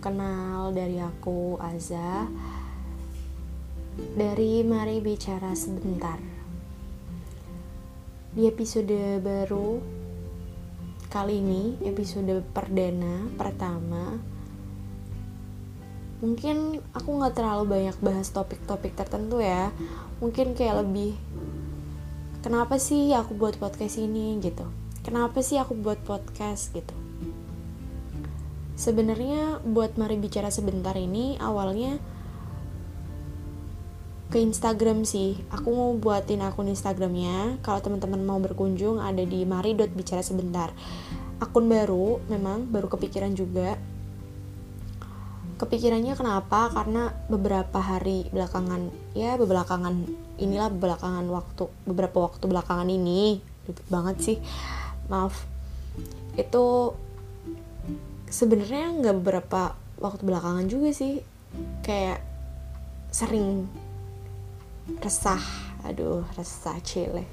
kenal dari aku Aza dari Mari Bicara Sebentar. Di episode baru kali ini, episode perdana pertama, mungkin aku nggak terlalu banyak bahas topik-topik tertentu ya. Mungkin kayak lebih kenapa sih aku buat podcast ini gitu. Kenapa sih aku buat podcast gitu. Sebenarnya buat Mari Bicara Sebentar ini awalnya ke Instagram sih. Aku mau buatin akun Instagramnya. Kalau teman-teman mau berkunjung ada di mari.bicara sebentar. Akun baru, memang baru kepikiran juga. Kepikirannya kenapa? Karena beberapa hari belakangan, ya belakangan inilah belakangan waktu, beberapa waktu belakangan ini, ribet banget sih. Maaf. Itu sebenarnya nggak beberapa waktu belakangan juga sih. Kayak sering resah aduh resah cile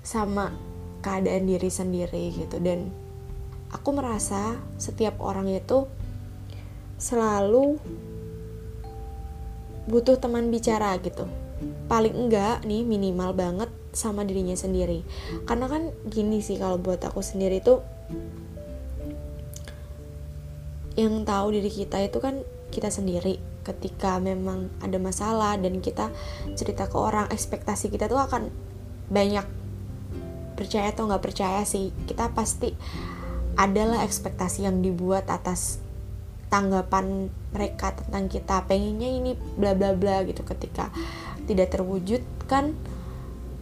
sama keadaan diri sendiri gitu. Dan aku merasa setiap orang itu selalu butuh teman bicara gitu. Paling enggak nih minimal banget sama dirinya sendiri. Karena kan gini sih kalau buat aku sendiri tuh yang tahu diri kita itu kan kita sendiri. Ketika memang ada masalah dan kita cerita ke orang ekspektasi kita tuh akan banyak percaya atau nggak percaya sih. Kita pasti adalah ekspektasi yang dibuat atas tanggapan mereka tentang kita. Pengennya ini bla bla bla gitu. Ketika tidak terwujud kan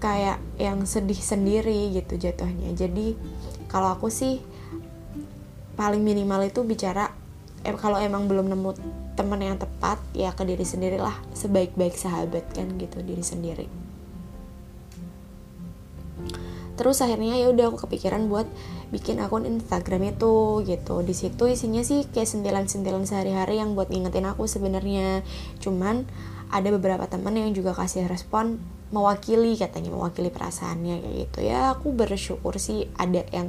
kayak yang sedih sendiri gitu jatuhnya. Jadi kalau aku sih paling minimal itu bicara eh, kalau emang belum nemu teman yang tepat ya ke diri sendirilah sebaik-baik sahabat kan gitu diri sendiri. Terus akhirnya ya udah aku kepikiran buat bikin akun Instagram itu gitu. Di situ isinya sih kayak sentilan-sentilan sehari-hari yang buat ngingetin aku sebenarnya. Cuman ada beberapa teman yang juga kasih respon mewakili katanya mewakili perasaannya kayak gitu. Ya aku bersyukur sih ada yang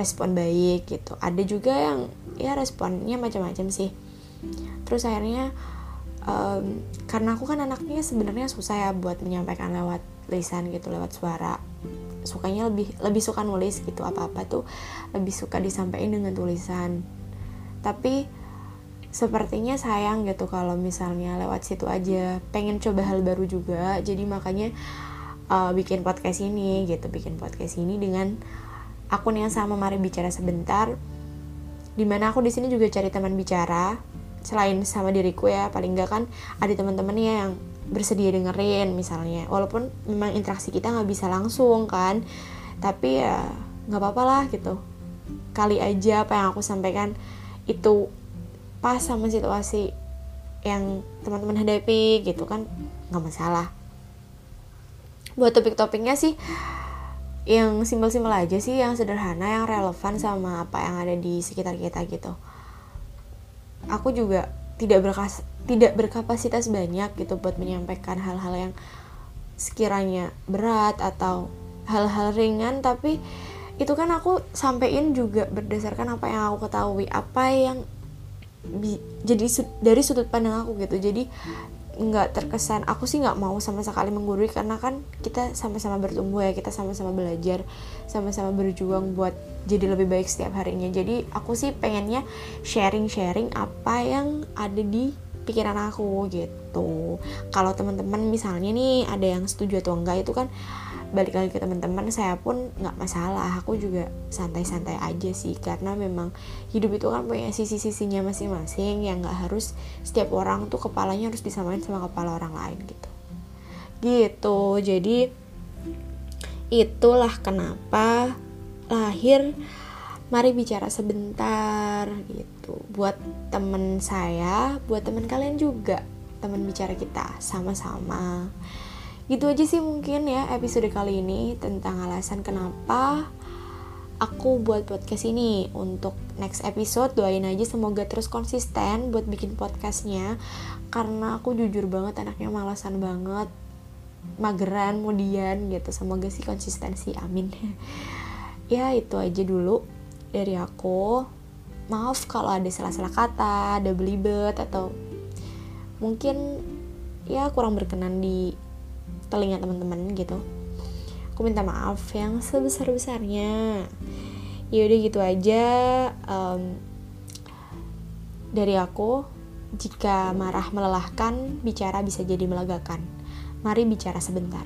respon baik gitu. Ada juga yang ya responnya macam-macam sih. Terus akhirnya um, karena aku kan anaknya sebenarnya susah ya buat menyampaikan lewat lisan gitu lewat suara. Sukanya lebih lebih suka nulis gitu apa apa tuh lebih suka disampaikan dengan tulisan. Tapi sepertinya sayang gitu kalau misalnya lewat situ aja. Pengen coba hal baru juga jadi makanya uh, bikin podcast ini gitu bikin podcast ini dengan akun yang sama. Mari bicara sebentar. Di mana aku di sini juga cari teman bicara selain sama diriku ya. Paling nggak kan ada teman-temannya yang bersedia dengerin misalnya. Walaupun memang interaksi kita nggak bisa langsung kan tapi ya nggak apa-apa lah gitu. Kali aja apa yang aku sampaikan itu pas sama situasi yang teman-teman hadapi gitu kan nggak masalah. Buat topik-topiknya sih yang simpel-simpel aja sih yang sederhana yang relevan sama apa yang ada di sekitar kita gitu. Aku juga tidak berkas tidak berkapasitas banyak gitu buat menyampaikan hal-hal yang sekiranya berat atau hal-hal ringan tapi itu kan aku sampein juga berdasarkan apa yang aku ketahui apa yang jadi dari sudut pandang aku gitu. Jadi nggak terkesan aku sih nggak mau sama sekali menggurui karena kan kita sama-sama bertumbuh ya kita sama-sama belajar sama-sama berjuang buat jadi lebih baik setiap harinya. Jadi aku sih pengennya sharing-sharing apa yang ada di pikiran aku gitu. Kalau teman-teman misalnya nih ada yang setuju atau enggak itu kan balik lagi ke teman-teman saya pun nggak masalah. Aku juga santai-santai aja sih karena memang hidup itu kan punya sisi-sisinya masing-masing yang nggak harus setiap orang tuh kepalanya harus disamain sama kepala orang lain gitu. Gitu. Jadi itulah kenapa lahir mari bicara sebentar gitu. Buat temen saya buat temen kalian juga teman bicara kita sama-sama gitu aja sih mungkin ya episode kali ini tentang alasan kenapa aku buat podcast ini. Untuk next episode doain aja semoga terus konsisten buat bikin podcastnya. Karena aku jujur banget anaknya malasan banget. Mageran kemudian gitu. Semoga sih konsistensi amin. Ya itu aja dulu dari aku. Maaf kalau ada salah-salah kata ada belibet atau mungkin ya kurang berkenan di telinga teman-teman gitu. Aku minta maaf yang sebesar besarnya ya udah gitu aja um, dari aku jika marah melelahkan bicara bisa jadi melegakan mari bicara sebentar